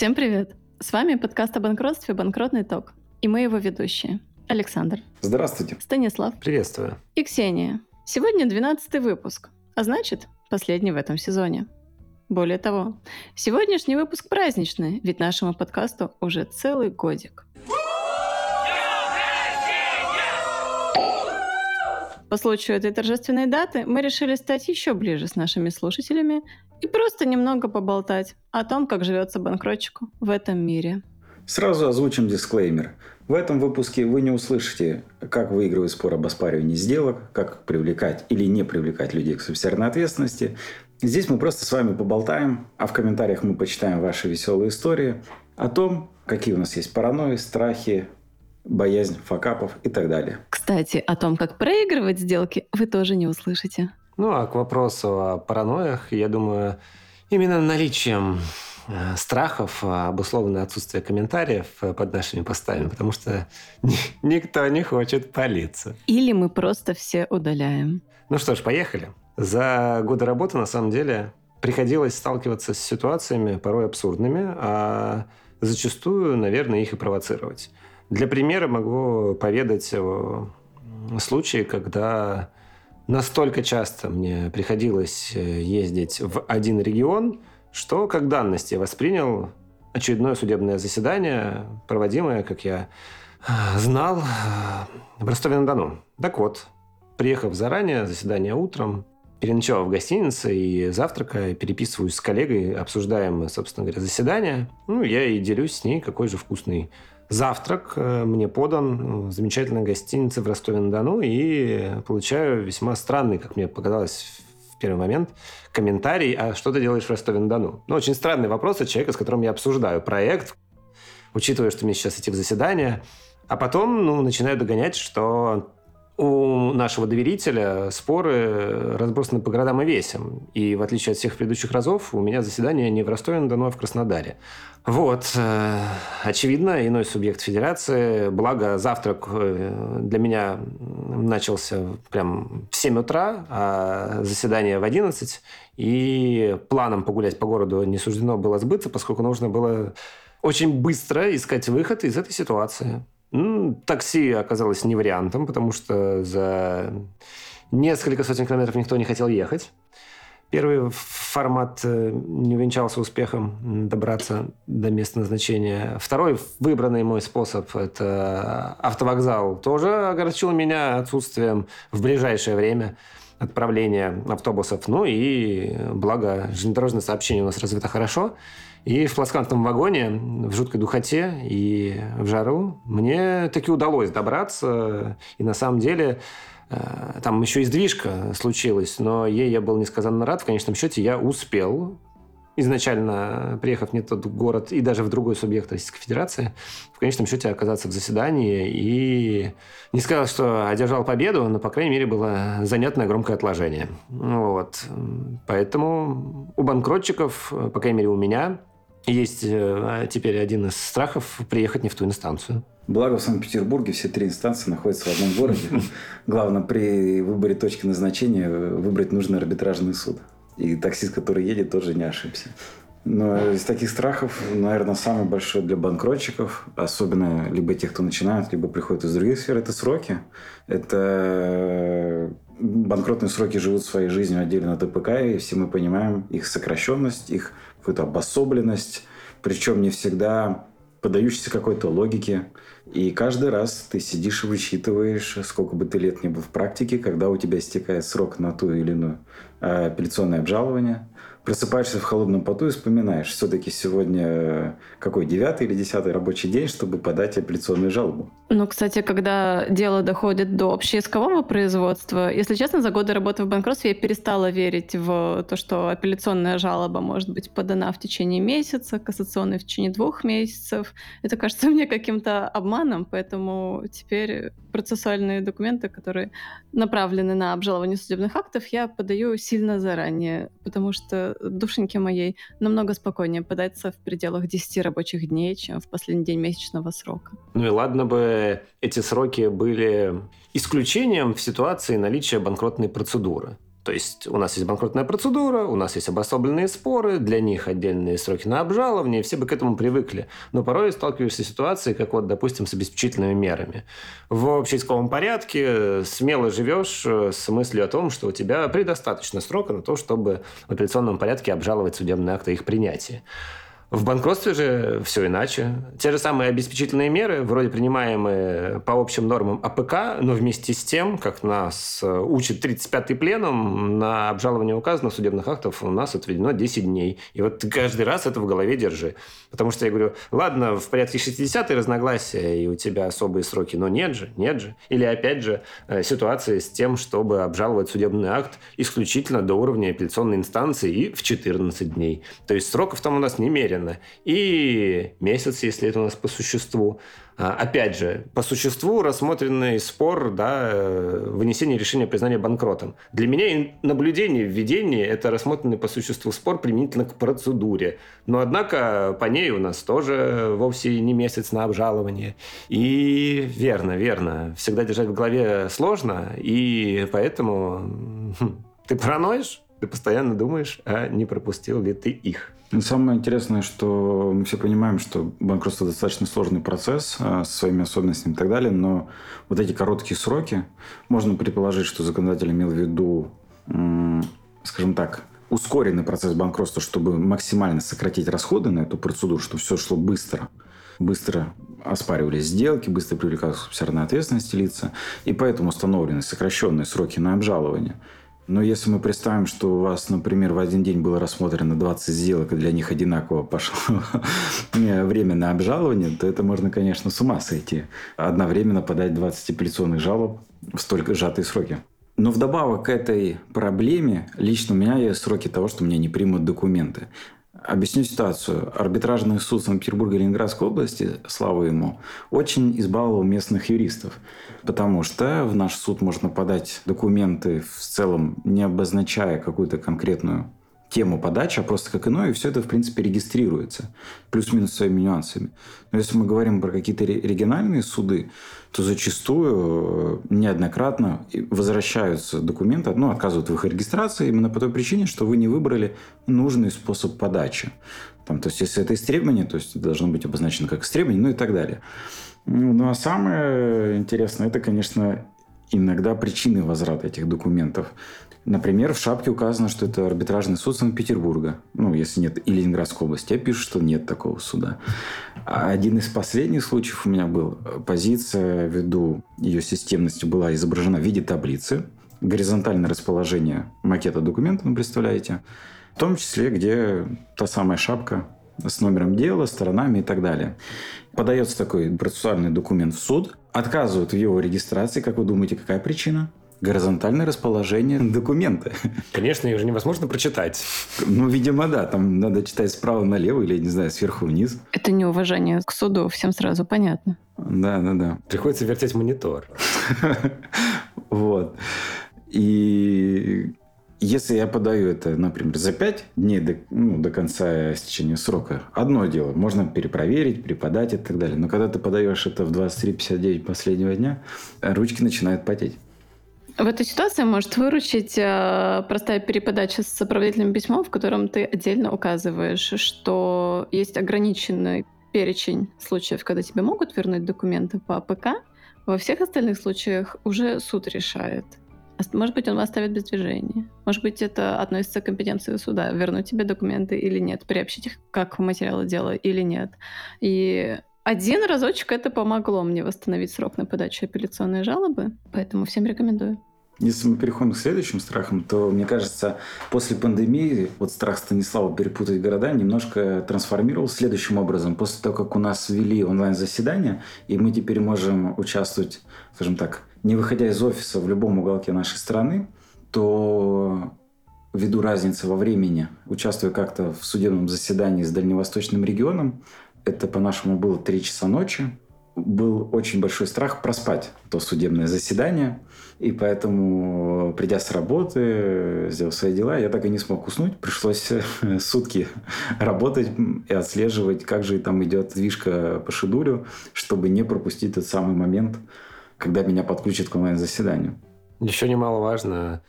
Всем привет! С вами подкаст о банкротстве «Банкротный ток». И мы его ведущие. Александр. Здравствуйте. Станислав. Приветствую. И Ксения. Сегодня 12 выпуск, а значит, последний в этом сезоне. Более того, сегодняшний выпуск праздничный, ведь нашему подкасту уже целый годик. По случаю этой торжественной даты мы решили стать еще ближе с нашими слушателями и просто немного поболтать о том, как живется банкротчику в этом мире. Сразу озвучим дисклеймер. В этом выпуске вы не услышите, как выигрывать спор об оспаривании сделок, как привлекать или не привлекать людей к субсидиарной ответственности. Здесь мы просто с вами поболтаем, а в комментариях мы почитаем ваши веселые истории о том, какие у нас есть паранойи, страхи, боязнь факапов и так далее. Кстати, о том, как проигрывать сделки, вы тоже не услышите. Ну, а к вопросу о паранойях, я думаю, именно наличием э, страхов обусловлено отсутствие комментариев э, под нашими постами, потому что никто не хочет палиться. Или мы просто все удаляем. Ну что ж, поехали. За годы работы, на самом деле, приходилось сталкиваться с ситуациями порой абсурдными, а зачастую, наверное, их и провоцировать. Для примера могу поведать о случае, когда настолько часто мне приходилось э, ездить в один регион, что как данность я воспринял очередное судебное заседание, проводимое, как я э, знал, э, в Ростове-на-Дону. Так вот, приехав заранее, заседание утром, переночевав в гостинице и завтракая, переписываюсь с коллегой, обсуждаем, собственно говоря, заседание. Ну, я и делюсь с ней, какой же вкусный Завтрак э, мне подан в замечательной гостинице в Ростове-на-Дону и получаю весьма странный, как мне показалось в первый момент, комментарий, а что ты делаешь в Ростове-на-Дону? Ну, очень странный вопрос от человека, с которым я обсуждаю проект, учитывая, что мне сейчас идти в заседание. А потом ну, начинаю догонять, что у нашего доверителя споры разбросаны по городам и весям. И в отличие от всех предыдущих разов, у меня заседание не в Ростове-на-Дону, а в Краснодаре. Вот. Э, очевидно, иной субъект федерации. Благо, завтрак э, для меня начался прям в 7 утра, а заседание в 11. И планом погулять по городу не суждено было сбыться, поскольку нужно было очень быстро искать выход из этой ситуации. Такси оказалось не вариантом, потому что за несколько сотен километров никто не хотел ехать. Первый формат э, не увенчался успехом добраться до места назначения. Второй выбранный мой способ – это автовокзал. Тоже огорчил меня отсутствием в ближайшее время отправления автобусов. Ну и благо железнодорожное сообщение у нас развито хорошо. И в плацкартном вагоне, в жуткой духоте и в жару мне таки удалось добраться. И на самом деле там еще издвижка случилась, но ей я был несказанно рад. В конечном счете я успел изначально, приехав не в тот город и даже в другой субъект Российской Федерации, в конечном счете оказаться в заседании и не сказал, что одержал победу, но, по крайней мере, было занятное громкое отложение. Вот. Поэтому у банкротчиков, по крайней мере, у меня, есть э, теперь один из страхов приехать не в ту инстанцию. Благо в Санкт-Петербурге все три инстанции находятся в одном городе. Главное при выборе точки назначения выбрать нужный арбитражный суд. И таксист, который едет, тоже не ошибся. Но из таких страхов, наверное, самый большой для банкротчиков, особенно либо тех, кто начинает, либо приходит из других сфер, это сроки. Это банкротные сроки живут своей жизнью отдельно от ТПК, и все мы понимаем их сокращенность, их какую-то обособленность, причем не всегда поддающийся какой-то логике. И каждый раз ты сидишь и высчитываешь, сколько бы ты лет не был в практике, когда у тебя истекает срок на ту или иную э, апелляционное обжалование – просыпаешься в холодном поту и вспоминаешь, все-таки сегодня э, какой, девятый или десятый рабочий день, чтобы подать апелляционную жалобу. Ну, кстати, когда дело доходит до общеискового производства, если честно, за годы работы в банкротстве я перестала верить в то, что апелляционная жалоба может быть подана в течение месяца, кассационная в течение двух месяцев. Это кажется мне каким-то обманом, поэтому теперь процессуальные документы, которые направлены на обжалование судебных актов, я подаю сильно заранее, потому что душеньке моей намного спокойнее податься в пределах 10 рабочих дней, чем в последний день месячного срока. Ну и ладно бы эти сроки были исключением в ситуации наличия банкротной процедуры. То есть у нас есть банкротная процедура, у нас есть обособленные споры, для них отдельные сроки на обжалование, все бы к этому привыкли. Но порой сталкиваешься с ситуацией, как вот, допустим, с обеспечительными мерами. В общеисковом порядке смело живешь э, с мыслью о том, что у тебя предостаточно срока на то, чтобы в апелляционном порядке обжаловать судебные акты их принятия. В банкротстве же все иначе. Те же самые обеспечительные меры, вроде принимаемые по общим нормам АПК, но вместе с тем, как нас э, учит 35-й пленум, на обжалование указанных судебных актов у нас отведено 10 дней. И вот каждый раз это в голове держи. Потому что я говорю, ладно, в порядке 60-й разногласия, и у тебя особые сроки, но нет же, нет же. Или опять же э, ситуация с тем, чтобы обжаловать судебный акт исключительно до уровня апелляционной инстанции и в 14 дней. То есть сроков там у нас немерено примерно. И месяц, если это у нас по существу. А, опять же, по существу рассмотренный спор, да, э, вынесение решения признания банкротом. Для меня наблюдение, введение – это рассмотренный по существу спор применительно к процедуре. Но, однако, по ней у нас тоже вовсе не месяц на обжалование. И верно, верно. Всегда держать в голове сложно, и поэтому хм, ты параноишь? Ты постоянно думаешь, а не пропустил ли ты их? Самое интересное, что мы все понимаем, что банкротство достаточно сложный процесс а, со своими особенностями и так далее, но вот эти короткие сроки, можно предположить, что законодатель имел в виду, скажем так, ускоренный процесс банкротства, чтобы максимально сократить расходы на эту процедуру, чтобы все шло быстро. Быстро оспаривались сделки, быстро привлекалась субсидиарная ответственность лица, и поэтому установлены сокращенные сроки на обжалование – но если мы представим, что у вас, например, в один день было рассмотрено 20 сделок, и для них одинаково пошло время на обжалование, то это можно, конечно, с ума сойти. Одновременно подать 20 апелляционных жалоб в столько сжатые сроки. Но вдобавок к этой проблеме, лично у меня есть сроки того, что мне не примут документы. Объясню ситуацию. Арбитражный суд Санкт-Петербурга и Ленинградской области, слава ему, очень избаловал местных юристов. Потому что в наш суд можно подать документы в целом, не обозначая какую-то конкретную тему подачи, а просто как иное, и все это, в принципе, регистрируется. Плюс-минус своими нюансами. Но если мы говорим про какие-то региональные суды, то зачастую э, неоднократно возвращаются документы, ну, отказывают в их регистрации именно по той причине, что вы не выбрали нужный способ подачи. Там, то есть, если это истребование, то есть, должно быть обозначено как истребование, ну и так далее. Ну, ну а самое интересное, это, конечно, иногда причины возврата этих документов. Например, в шапке указано, что это арбитражный суд Санкт-Петербурга. Ну, если нет, и Ленинградской области. Я пишу, что нет такого суда. Один из последних случаев у меня был. Позиция, ввиду ее системности, была изображена в виде таблицы. Горизонтальное расположение макета документа, ну, представляете. В том числе, где та самая шапка с номером дела, сторонами и так далее. Подается такой процессуальный документ в суд, отказывают в его регистрации. Как вы думаете, какая причина? Горизонтальное расположение документа. Конечно, их же невозможно прочитать. Ну, видимо, да. Там надо читать справа налево или, не знаю, сверху вниз. Это неуважение к суду, всем сразу понятно. Да, да, да. Приходится вертеть монитор. Вот. И если я подаю это, например, за 5 дней до, ну, до конца истечения срока, одно дело, можно перепроверить, преподать и так далее. Но когда ты подаешь это в 23.59 последнего дня, ручки начинают потеть. В этой ситуации может выручить э, простая переподача с сопроводительным письмом, в котором ты отдельно указываешь, что есть ограниченный перечень случаев, когда тебе могут вернуть документы по АПК. Во всех остальных случаях уже суд решает. Может быть, он вас оставит без движения. Может быть, это относится к компетенции суда, вернуть тебе документы или нет, приобщить их как в материалы дела или нет. И один разочек это помогло мне восстановить срок на подачу апелляционной жалобы, поэтому всем рекомендую. Если мы переходим к следующим страхам, то, мне кажется, после пандемии вот страх Станислава перепутать города немножко трансформировался следующим образом. После того, как у нас ввели онлайн-заседания, и мы теперь можем участвовать, скажем так, не выходя из офиса в любом уголке нашей страны, то ввиду разницы во времени, участвуя как-то в судебном заседании с дальневосточным регионом, это по-нашему было 3 часа ночи, был очень большой страх проспать то судебное заседание. И поэтому, придя с работы, сделав свои дела, я так и не смог уснуть. Пришлось сутки работать и отслеживать, как же там идет движка по шедулю, чтобы не пропустить тот самый момент, когда меня подключат к онлайн-заседанию. Еще немаловажно,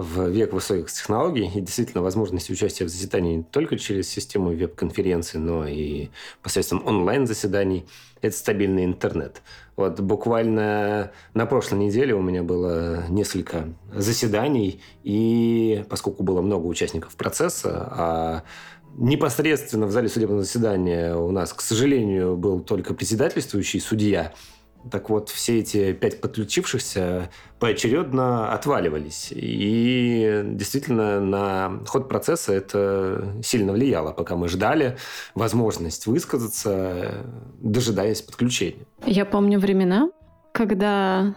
в век высоких технологий и действительно возможности участия в заседании не только через систему веб-конференции, но и посредством онлайн-заседаний – это стабильный интернет. Вот буквально на прошлой неделе у меня было несколько заседаний, и поскольку было много участников процесса, а непосредственно в зале судебного заседания у нас, к сожалению, был только председательствующий судья – так вот, все эти пять подключившихся поочередно отваливались. И действительно на ход процесса это сильно влияло, пока мы ждали возможность высказаться, дожидаясь подключения. Я помню времена, когда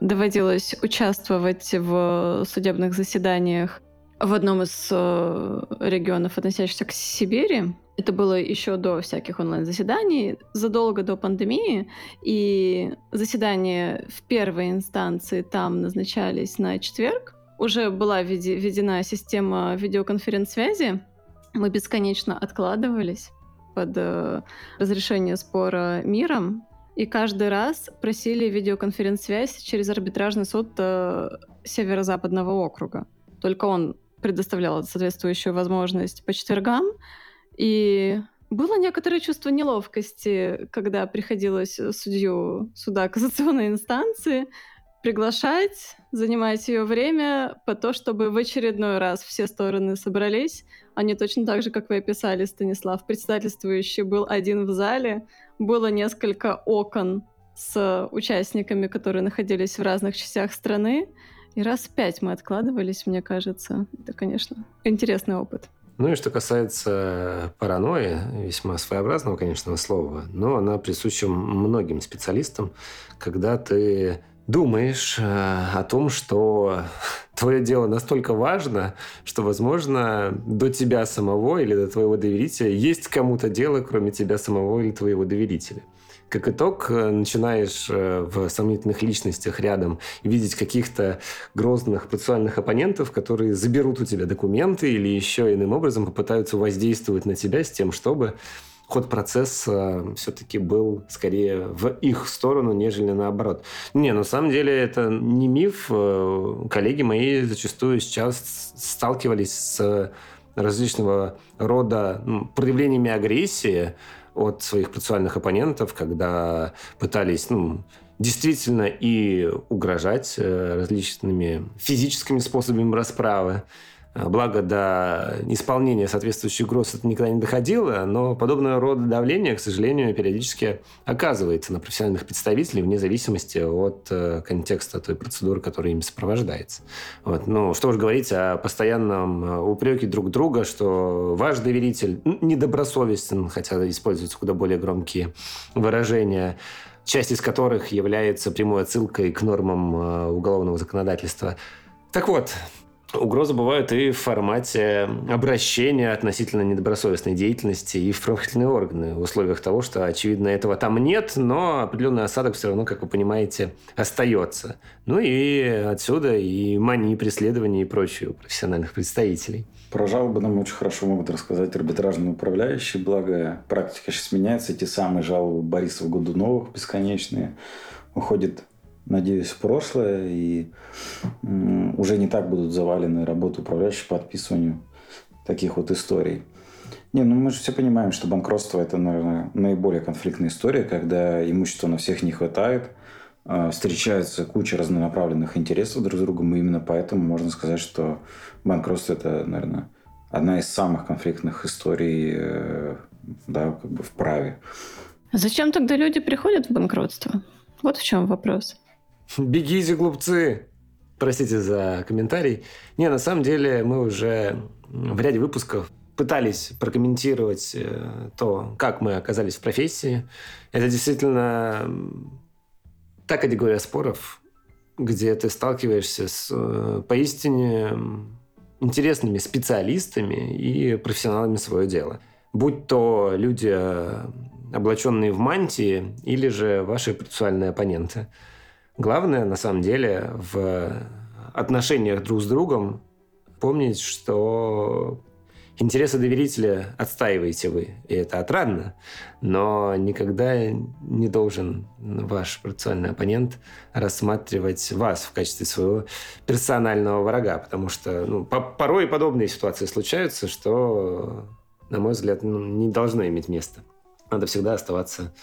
доводилось участвовать в судебных заседаниях в одном из э, регионов, относящихся к Сибири, это было еще до всяких онлайн-заседаний, задолго до пандемии, и заседания в первой инстанции там назначались на четверг. Уже была введена система видеоконференц-связи. Мы бесконечно откладывались под э, разрешение спора миром, и каждый раз просили видеоконференц-связь через арбитражный суд э, Северо-Западного округа. Только он предоставлял соответствующую возможность по четвергам, и было некоторое чувство неловкости, когда приходилось судью суда кассационной инстанции приглашать, занимать ее время по то, чтобы в очередной раз все стороны собрались. Они точно так же, как вы описали, Станислав, председательствующий был один в зале, было несколько окон с участниками, которые находились в разных частях страны, и раз пять мы откладывались, мне кажется. Это, конечно, интересный опыт. Ну и что касается паранойи, весьма своеобразного, конечно, слова, но она присуща многим специалистам, когда ты думаешь э, о том, что твое дело настолько важно, что, возможно, до тебя самого или до твоего доверителя есть кому-то дело, кроме тебя самого или твоего доверителя. Как итог, э, начинаешь э, в сомнительных личностях рядом видеть каких-то грозных процессуальных оппонентов, которые заберут у тебя документы или еще иным образом попытаются воздействовать на тебя с тем, чтобы ход процесса все-таки был скорее в их сторону, нежели наоборот. Не, на самом деле это не миф. Э, коллеги мои зачастую сейчас сталкивались с различного рода ну, проявлениями агрессии, от своих процессуальных оппонентов, когда пытались ну, действительно и угрожать э, различными физическими способами расправы, благо до исполнения соответствующих угроз это никогда не доходило, но подобного рода давление, к сожалению, периодически оказывается на профессиональных представителей вне зависимости от э, контекста той процедуры, которая ими сопровождается. Вот. Ну, что уж говорить о постоянном э, упреке друг друга, что ваш доверитель недобросовестен, хотя используются куда более громкие выражения, часть из которых является прямой отсылкой к нормам э, уголовного законодательства. Так вот, Угрозы бывают и в формате обращения относительно недобросовестной деятельности и в правоохранительные органы в условиях того, что, очевидно, этого там нет, но определенный осадок все равно, как вы понимаете, остается. Ну и отсюда и мании преследования и прочее у профессиональных представителей. Про жалобы нам очень хорошо могут рассказать арбитражные управляющие, благо практика сейчас меняется. Эти самые жалобы Борисов Годуновых бесконечные уходят надеюсь, в прошлое, и уже не так будут завалены работы управляющих по отписыванию таких вот историй. Не, ну мы же все понимаем, что банкротство – это, наверное, наиболее конфликтная история, когда имущества на всех не хватает, а, встречаются куча разнонаправленных интересов друг с другом, и именно поэтому можно сказать, что банкротство – это, наверное, одна из самых конфликтных историй э, да, как бы в праве. Зачем тогда люди приходят в банкротство? Вот в чем вопрос. Бегите, глупцы! Простите за комментарий. Не, на самом деле мы уже в ряде выпусков пытались прокомментировать э, то, как мы оказались в профессии. Это действительно та категория споров, где ты сталкиваешься с э, поистине интересными специалистами и профессионалами своего дела. Будь то люди, э, облаченные в мантии, или же ваши процессуальные оппоненты – Главное, на самом деле, в отношениях друг с другом помнить, что Интересы доверителя отстаиваете вы, и это отрадно, но никогда не должен ваш процессуальный оппонент рассматривать вас в качестве своего персонального врага, потому что ну, по порой подобные ситуации случаются, что, на мой взгляд, ну, не должно иметь места. Надо всегда оставаться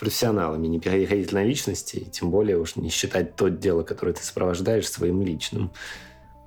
профессионалами, не переходить на личности, и тем более уж не считать то дело, которое ты сопровождаешь, своим личным.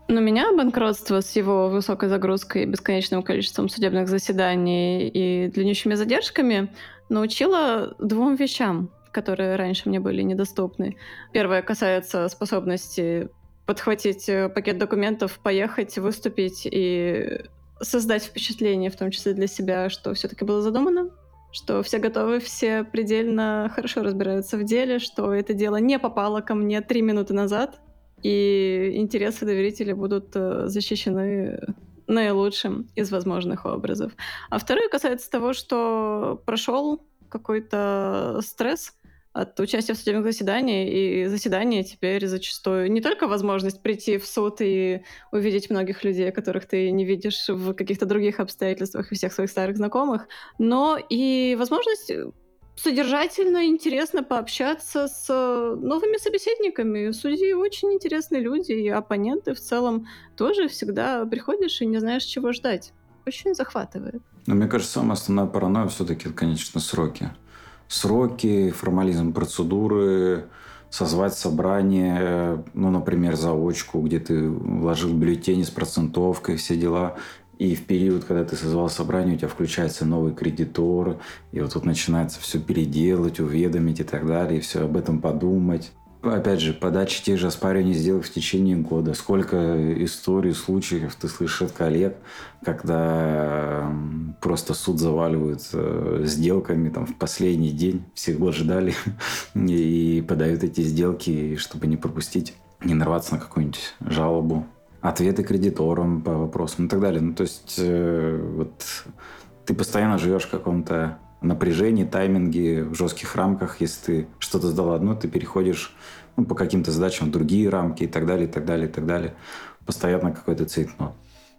Но меня банкротство с его высокой загрузкой, бесконечным количеством судебных заседаний и длиннющими задержками научило двум вещам, которые раньше мне были недоступны. Первое касается способности подхватить э, пакет документов, поехать, выступить и создать впечатление, в том числе для себя, что все-таки было задумано, что все готовы, все предельно хорошо разбираются в деле, что это дело не попало ко мне три минуты назад, и интересы доверителя будут э, защищены наилучшим из возможных образов. А второе касается того, что прошел какой-то стресс от участия в судебных заседаниях, и заседания теперь зачастую не только возможность прийти в суд и увидеть многих людей, которых ты не видишь в каких-то других обстоятельствах и всех своих старых знакомых, но и возможность содержательно, интересно пообщаться с э, новыми собеседниками. Судьи очень интересные люди, и оппоненты в целом тоже всегда приходишь и не знаешь, чего ждать. Очень захватывает. Но мне кажется, самая основная паранойя все-таки, конечно, сроки. Сроки, формализм процедуры, созвать собрание, ну, например, заочку, где ты вложил бюллетени с процентовкой, все дела. И в период, когда ты созвал собрание, у тебя включается новый кредитор, и вот тут начинается все переделать, уведомить и так далее, и все об этом подумать. Опять же, подачи тех же оспариваний сделок в течение года. Сколько историй, случаев ты слышишь от коллег, когда просто суд заваливают э, сделками там, в последний день, всех бы ждали, и подают эти сделки, чтобы не пропустить, не нарваться на какую-нибудь жалобу ответы кредиторам по вопросам и так далее. Ну, то есть э, вот ты постоянно живешь в каком-то напряжении, тайминге, в жестких рамках. Если ты что-то сдал одно, ты переходишь ну, по каким-то задачам в другие рамки и так далее, и так далее, и так далее. Постоянно какой-то цейтнот.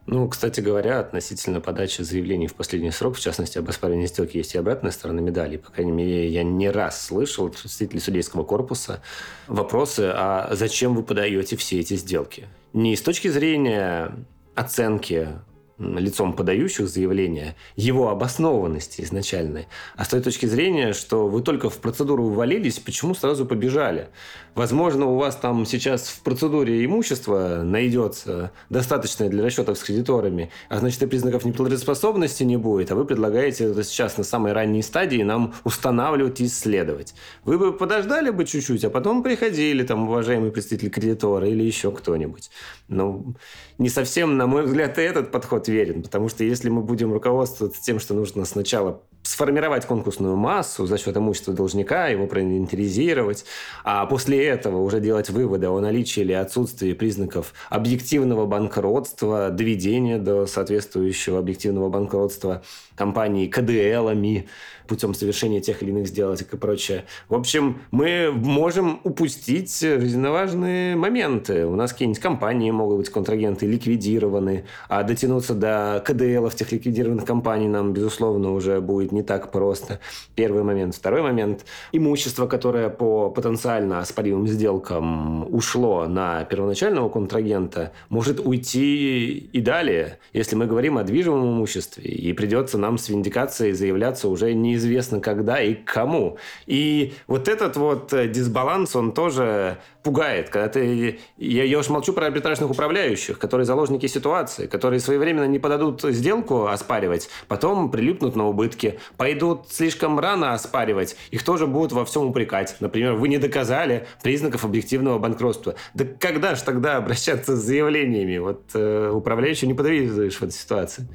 Ну, кстати говоря, относительно подачи заявлений в последний срок, в частности, об оспаривании сделки, есть и обратная сторона медали. По крайней мере, я не раз слышал от представителей судейского корпуса вопросы, а зачем вы подаете все эти сделки? Не с точки зрения оценки лицом подающих заявление, его обоснованности изначальной, а с той точки зрения, что вы только в процедуру ввалились, почему сразу побежали? Возможно, у вас там сейчас в процедуре имущества найдется достаточное для расчетов с кредиторами, а значит, и признаков неплатежеспособности не будет, а вы предлагаете это сейчас на самой ранней стадии нам устанавливать и исследовать. Вы бы подождали бы чуть-чуть, а потом приходили, там, уважаемый представитель кредитора или еще кто-нибудь. Ну, не совсем, на мой взгляд, и этот подход верен, потому что если мы будем руководствоваться тем, что нужно сначала сформировать конкурсную массу за счет имущества должника, его проинвентаризировать, а после этого уже делать выводы о наличии или отсутствии признаков объективного банкротства, доведения до соответствующего объективного банкротства компании КДЛами, путем совершения тех или иных сделок и прочее. В общем, мы можем упустить жизненно важные моменты. У нас какие-нибудь компании могут быть контрагенты ликвидированы, а дотянуться до КДЛов тех ликвидированных компаний нам, безусловно, уже будет не так просто. Первый момент. Второй момент. Имущество, которое по потенциально оспоримым сделкам ушло на первоначального контрагента, может уйти и далее, если мы говорим о движимом имуществе, и придется нам с виндикацией заявляться уже не неизвестно когда и кому. И вот этот вот э, дисбаланс, он тоже пугает. Когда ты... Я, я уж молчу про арбитражных управляющих, которые заложники ситуации, которые своевременно не подадут сделку оспаривать, потом прилипнут на убытки, пойдут слишком рано оспаривать, их тоже будут во всем упрекать. Например, вы не доказали признаков объективного банкротства. Да когда же тогда обращаться с заявлениями? Вот э, управляющий не подавишь в этой ситуации.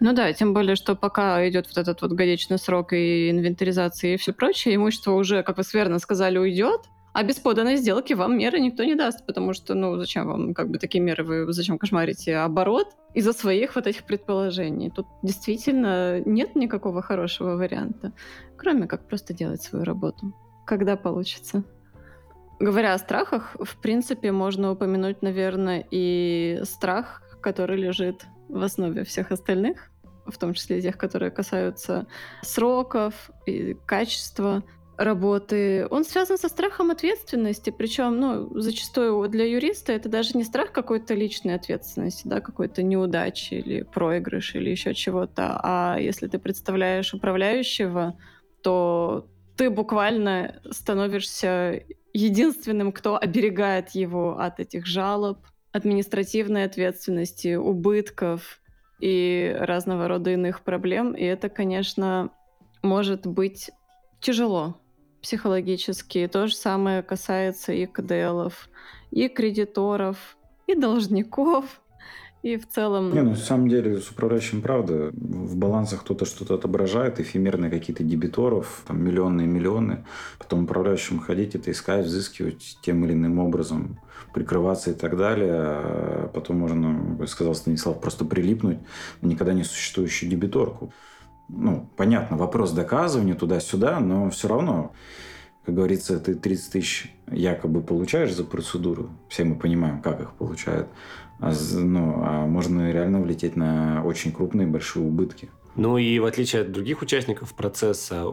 Ну да, тем более, что пока идет вот этот вот годичный срок и инвентаризация и все прочее, имущество уже, как вы верно сказали, уйдет, а без поданной сделки вам меры никто не даст, потому что, ну, зачем вам как бы такие меры, вы зачем кошмарите оборот из-за своих вот этих предположений? Тут действительно нет никакого хорошего варианта, кроме как просто делать свою работу. Когда получится? Говоря о страхах, в принципе, можно упомянуть, наверное, и страх, который лежит в основе всех остальных. в том числе тех, которые касаются сроков и качества работы, он связан со страхом ответственности, причем, ну, зачастую для юриста это даже не страх какой-то личной ответственности, да, какой-то неудачи или проигрыш или еще чего-то, а если ты представляешь управляющего, то ты буквально становишься единственным, кто оберегает его от этих жалоб, административной ответственности, убытков и разного рода иных проблем. И это, конечно, может быть тяжело психологически. То же самое касается и КДЛов, и кредиторов, и должников, и в целом... Не, ну, на самом деле, с управляющим правда. В балансах кто-то что-то отображает, эфемерные какие-то дебиторов, там, миллионные миллионы. Потом управляющим ходить, это искать, взыскивать тем или иным образом, прикрываться и так далее. А потом можно, как сказал Станислав, просто прилипнуть на никогда не существующую дебиторку ну, понятно, вопрос доказывания туда-сюда, но все равно, как говорится, ты 30 тысяч якобы получаешь за процедуру, все мы понимаем, как их получают, а, ну, а можно реально влететь на очень крупные большие убытки. Ну и в отличие от других участников процесса,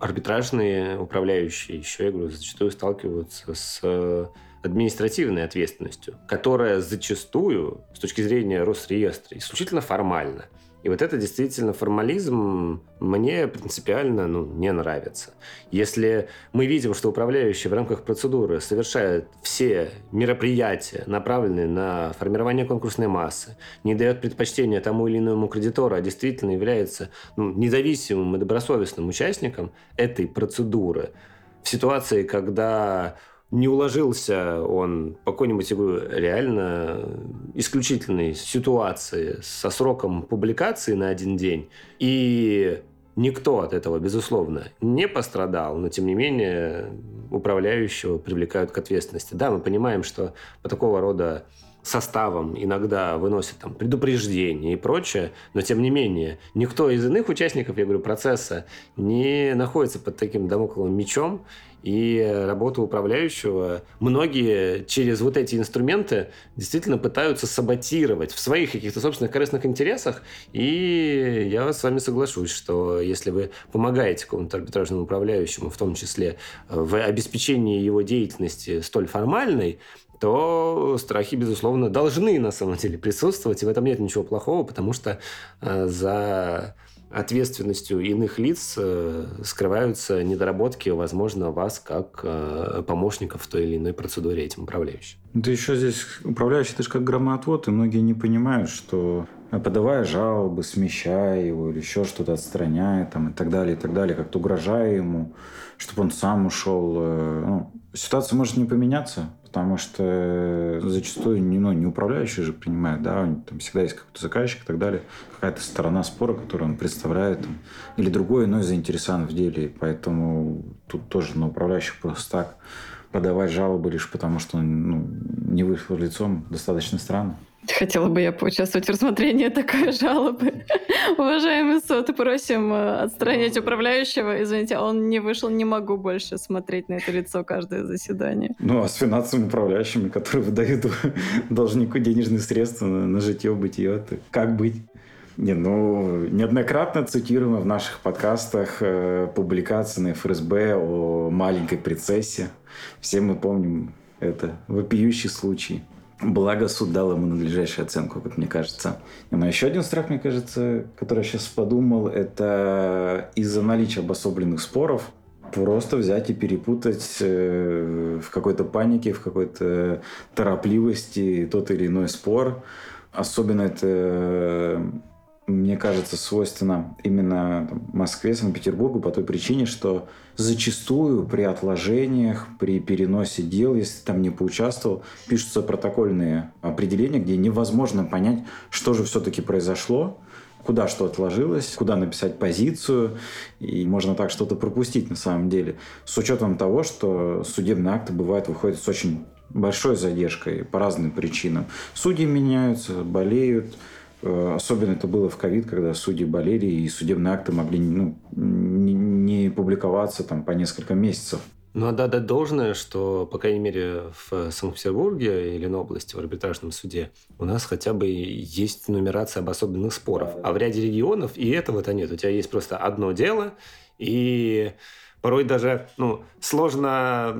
арбитражные управляющие еще, я говорю, зачастую сталкиваются с административной ответственностью, которая зачастую, с точки зрения Росреестра, исключительно формальна. И вот это действительно формализм мне принципиально ну, не нравится. Если мы видим, что управляющий в рамках процедуры совершает все мероприятия, направленные на формирование конкурсной массы, не дает предпочтения тому или иному кредитору, а действительно является ну, независимым и добросовестным участником этой процедуры, в ситуации, когда не уложился он по какой-нибудь реально исключительной ситуации со сроком публикации на один день, и никто от этого, безусловно, не пострадал, но, тем не менее, управляющего привлекают к ответственности. Да, мы понимаем, что по такого рода составом иногда выносят там предупреждения и прочее, но тем не менее никто из иных участников, я говорю, процесса не находится под таким домокловым мечом, и работа управляющего многие через вот эти инструменты действительно пытаются саботировать в своих каких-то собственных корыстных интересах. И я с вами соглашусь, что если вы помогаете какому-то арбитражному управляющему, в том числе в обеспечении его деятельности столь формальной, то страхи, безусловно, должны на самом деле присутствовать, и в этом нет ничего плохого, потому что э, за ответственностью иных лиц э, скрываются недоработки, возможно, вас как э, помощников в той или иной процедуре этим управляющим. Да еще здесь управляющий, это же как громоотвод, и многие не понимают, что подавая жалобы, смещая его или еще что-то отстраняя там, и так далее, и так далее, как-то угрожая ему, чтобы он сам ушел. Ну, ситуация может не поменяться, потому что зачастую не, ну, не управляющий же принимает, да, там всегда есть какой-то заказчик и так далее, какая-то сторона спора, которую он представляет, там, или другой иной заинтересован в деле, поэтому тут тоже на управляющих просто так подавать жалобы лишь потому, что он ну, не вышел лицом, достаточно странно. Хотела бы я поучаствовать в рассмотрении такой жалобы. Уважаемый суд, просим э, отстранить управляющего. Извините, он не вышел, не могу больше смотреть на это лицо каждое заседание. Ну, а с финансовыми управляющими, которые выдают должнику денежные средства на, на житье-бытие, как быть? Не, ну, неоднократно цитируем в наших подкастах э, публикации на ФРСБ о маленькой принцессе. Все мы помним это вопиющий случай. Благо суд дал ему надлежащую оценку, как мне кажется. Но еще один страх, мне кажется, который я сейчас подумал, это из-за наличия обособленных споров просто взять и перепутать э, в какой-то панике, в какой-то торопливости тот или иной спор. Особенно это мне кажется, свойственно именно Москве, Санкт-Петербургу по той причине, что зачастую при отложениях, при переносе дел, если там не поучаствовал, пишутся протокольные определения, где невозможно понять, что же все-таки произошло, куда что отложилось, куда написать позицию, и можно так что-то пропустить на самом деле. С учетом того, что судебные акты бывают выходят с очень большой задержкой по разным причинам. Судьи меняются, болеют, Э, особенно это было в ковид, когда судьи болели, и судебные акты могли ну, не публиковаться там, по несколько месяцев. Ну, а да, да, должное, что, по крайней мере, в Санкт-Петербурге или на области в арбитражном суде у нас хотя бы есть нумерация обособленных споров. А в ряде регионов и этого-то нет. У тебя есть просто одно дело, и порой даже ну, сложно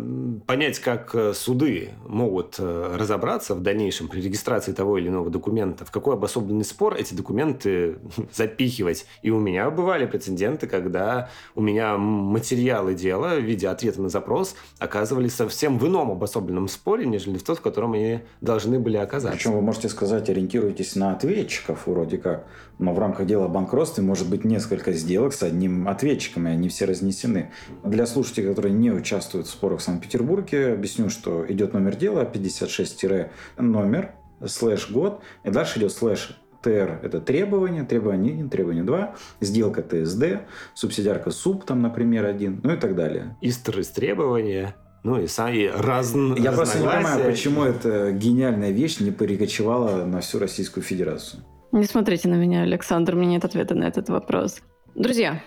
понять, как э, суды могут э, разобраться в дальнейшем при регистрации того или иного документа, в какой обособленный спор эти документы запихивать. И у меня бывали прецеденты, когда у меня материалы дела в виде ответа на запрос оказывались совсем в ином обособленном споре, нежели в тот, в котором они должны были оказаться. Причем вы можете сказать, ориентируйтесь на ответчиков вроде как, но в рамках дела о банкротстве может быть несколько сделок с одним ответчиком, и они все разнесены. Для слушателей, которые не участвуют в спорах в Санкт-Петербурге, объясню, что идет номер дела 56-номер, слэш год, и дальше идет слэш ТР – это требование, требование 1, требование 2, сделка ТСД, субсидиарка СУП, там, например, один, ну и так далее. Истер из требования, ну и сами разные. Я просто не понимаю, почему эта гениальная вещь не перекочевала на всю Российскую Федерацию. Не смотрите на меня, Александр, у меня нет ответа на этот вопрос. Друзья,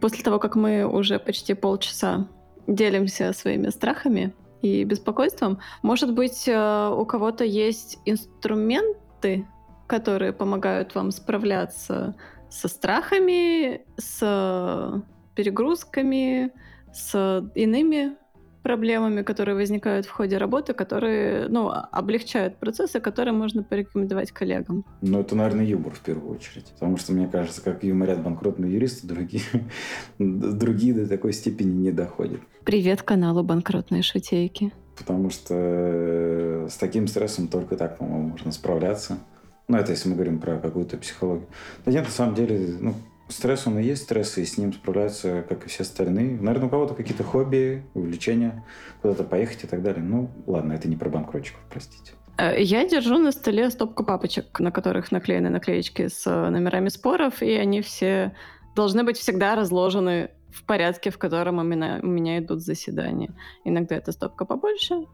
После того, как мы уже почти полчаса делимся своими страхами и беспокойством, может быть, э, у кого-то есть инструменты, которые помогают вам справляться со страхами, с перегрузками, с иными проблемами, которые возникают в ходе работы, которые ну, облегчают процессы, которые можно порекомендовать коллегам. Ну, это, наверное, юмор в первую очередь. Потому что, мне кажется, как юморят банкротные юристы, другие, другие до такой степени не доходят. Привет каналу «Банкротные шутейки». Потому что э, с таким стрессом только так, по-моему, можно справляться. Ну, это если мы говорим про какую-то психологию. Да нет, на самом деле, ну, Стресс, он и есть стресс, и с ним справляются, как и все остальные. Наверное, у кого-то какие-то хобби, увлечения, куда-то поехать и так далее. Ну, ладно, это не про банкротчиков, простите. Э, я держу на столе стопку папочек, на которых наклеены наклеечки с номерами споров, и они все должны быть всегда разложены в порядке, в котором у меня, у меня идут заседания. Иногда это стопка побольше,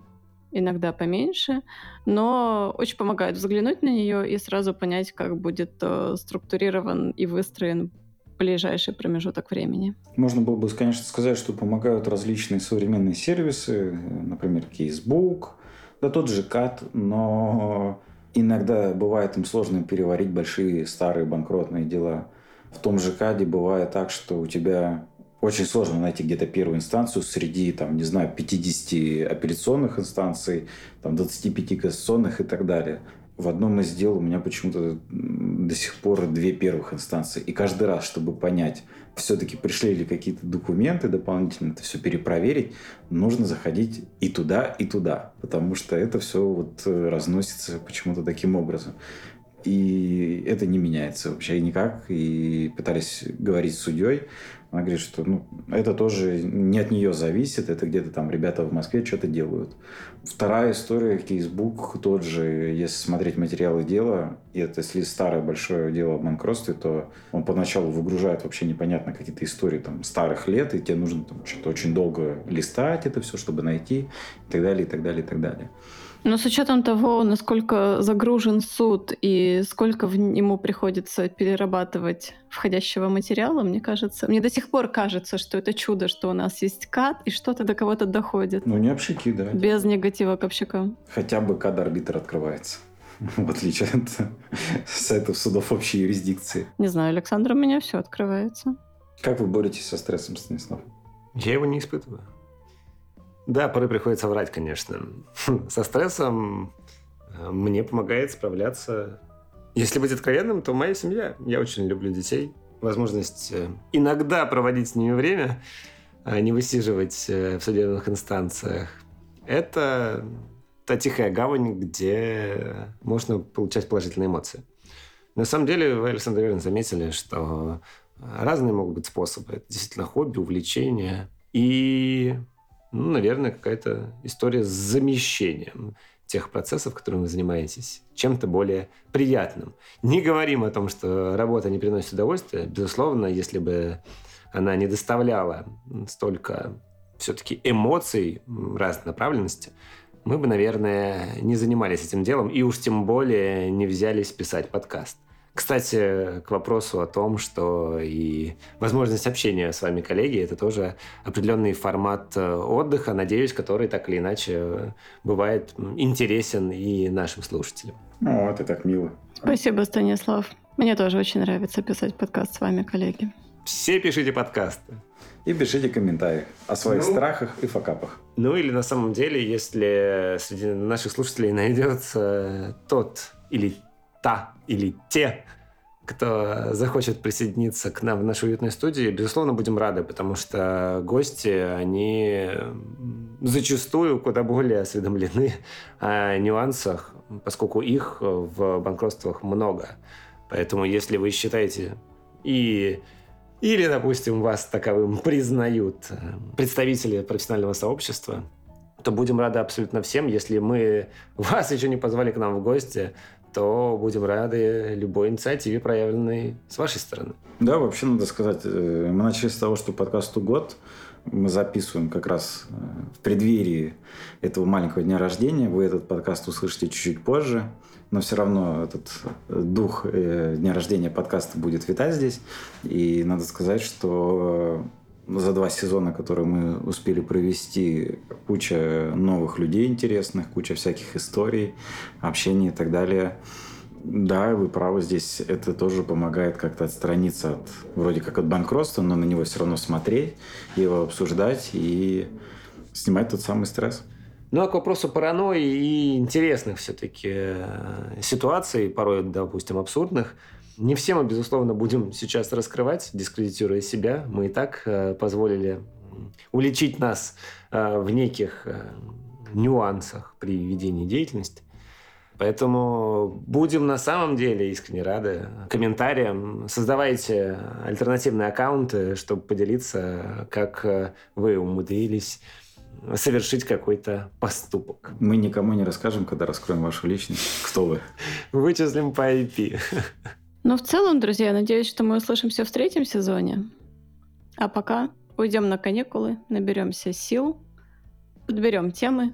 иногда поменьше, но очень помогает взглянуть на нее и сразу понять, как будет э, структурирован и выстроен ближайший промежуток времени. Можно было бы, конечно, сказать, что помогают различные современные сервисы, например, Casebook, да тот же CAT, но иногда бывает им сложно переварить большие старые банкротные дела. В том же КАДе бывает так, что у тебя очень сложно найти где-то первую инстанцию среди, там, не знаю, 50 апелляционных инстанций, там, 25 кассационных и так далее в одном из дел у меня почему-то до сих пор две первых инстанции. И каждый раз, чтобы понять, все-таки пришли ли какие-то документы дополнительно, это все перепроверить, нужно заходить и туда, и туда. Потому что это все вот э, разносится почему-то таким образом. И это не меняется вообще никак. И пытались говорить с судьей. Она говорит, что ну, это тоже не от нее зависит, это где-то там ребята в Москве что-то делают. Вторая история, кейсбук тот же, если смотреть материалы дела, и это если старое большое дело о банкротстве, то он поначалу выгружает вообще непонятно какие-то истории там старых лет, и тебе нужно там что-то очень долго листать это все, чтобы найти, и так далее, и так далее, и так далее. Но с учетом того, насколько загружен суд и сколько в ему приходится перерабатывать входящего материала, мне кажется, мне до сих пор кажется, что это чудо, что у нас есть кат и что-то до кого-то доходит. Ну, не общики, да. Без негатива к общикам. Хотя бы кад-арбитр открывается. В отличие от сайтов судов общей юрисдикции. Не знаю, Александр, у меня все открывается. Как вы боретесь со стрессом, Станислав? Я его не испытываю. Да, порой приходится врать, конечно. Со стрессом э, мне помогает справляться. Если быть откровенным, то моя семья. Я очень люблю детей. Возможность э, иногда проводить с ними время, а не высиживать э, в судебных инстанциях. Это та тихая гавань, где можно получать положительные эмоции. На самом деле, вы, Александр, верно заметили, что разные могут быть способы. Это действительно хобби, увлечение. И ну, наверное, какая-то история с замещением тех процессов, которыми вы занимаетесь, чем-то более приятным. Не говорим о том, что работа не приносит удовольствия. Безусловно, если бы она не доставляла столько все-таки эмоций разной направленности, мы бы, наверное, не занимались этим делом и уж тем более не взялись писать подкаст, Кстати, к вопросу о том, что и возможность общения с вами, коллеги, это тоже определенный формат э, отдыха, надеюсь, который так или иначе бывает интересен и нашим слушателям. О, это так мило. Спасибо, Станислав. Мне тоже очень нравится писать подкаст с вами, коллеги. Все пишите подкасты. И пишите комментарии о своих Ну. страхах и факапах. Ну или на самом деле, если среди наших слушателей найдется тот или та или те, кто захочет присоединиться к нам в нашу уютной студии, безусловно, будем рады, потому что гости, они зачастую куда более осведомлены о нюансах, поскольку их в банкротствах много. Поэтому если вы считаете и или, допустим, вас таковым признают э, представители профессионального сообщества, то будем рады абсолютно всем. Если мы вас еще не позвали к нам в гости, то будем рады любой инициативе, проявленной с вашей стороны. Да, вообще надо сказать, э, мы начали с того, что подкасту год. Мы записываем как раз э, в преддверии этого маленького дня рождения. Вы этот подкаст услышите чуть-чуть позже. Но все равно этот э, дух дня рождения подкаста будет витать здесь. И надо сказать, что за два сезона, которые мы успели провести, куча новых людей интересных, куча всяких историй, общения и так далее. Да, вы правы, здесь это тоже помогает как-то отстраниться от, вроде как от банкротства, но на него все равно смотреть, его обсуждать и снимать тот самый стресс. Ну, а к вопросу паранойи и интересных все-таки э, ситуаций, порой, допустим, абсурдных, не все мы, безусловно, будем сейчас раскрывать, дискредитируя себя. Мы и так э, позволили уличить нас э, в неких э, нюансах при ведении деятельности. Поэтому будем на самом деле искренне рады комментариям. Создавайте альтернативные аккаунты, чтобы поделиться, как э, вы умудрились совершить какой-то поступок. Мы никому не расскажем, когда раскроем вашу личность, кто вы. Вычислим по IP. Ну, в целом, друзья, надеюсь, что мы услышимся в третьем сезоне. А пока уйдем на каникулы, наберемся сил, подберем темы,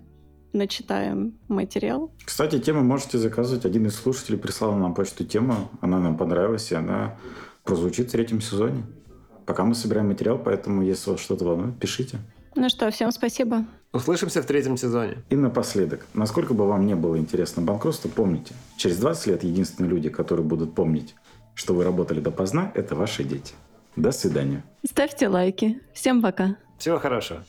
начитаем материал. Кстати, темы можете заказывать. Один из слушателей прислал нам почту тему, она нам понравилась, и она прозвучит в третьем сезоне. Пока мы собираем материал, поэтому если вас что-то волнует, пишите. Ну что, всем спасибо. Услышимся в третьем сезоне. И напоследок, насколько бы вам не было интересно банкротство, помните, через 20 лет единственные люди, которые будут помнить, что вы работали допоздна, это ваши дети. До свидания. Ставьте лайки. Всем пока. Всего хорошего.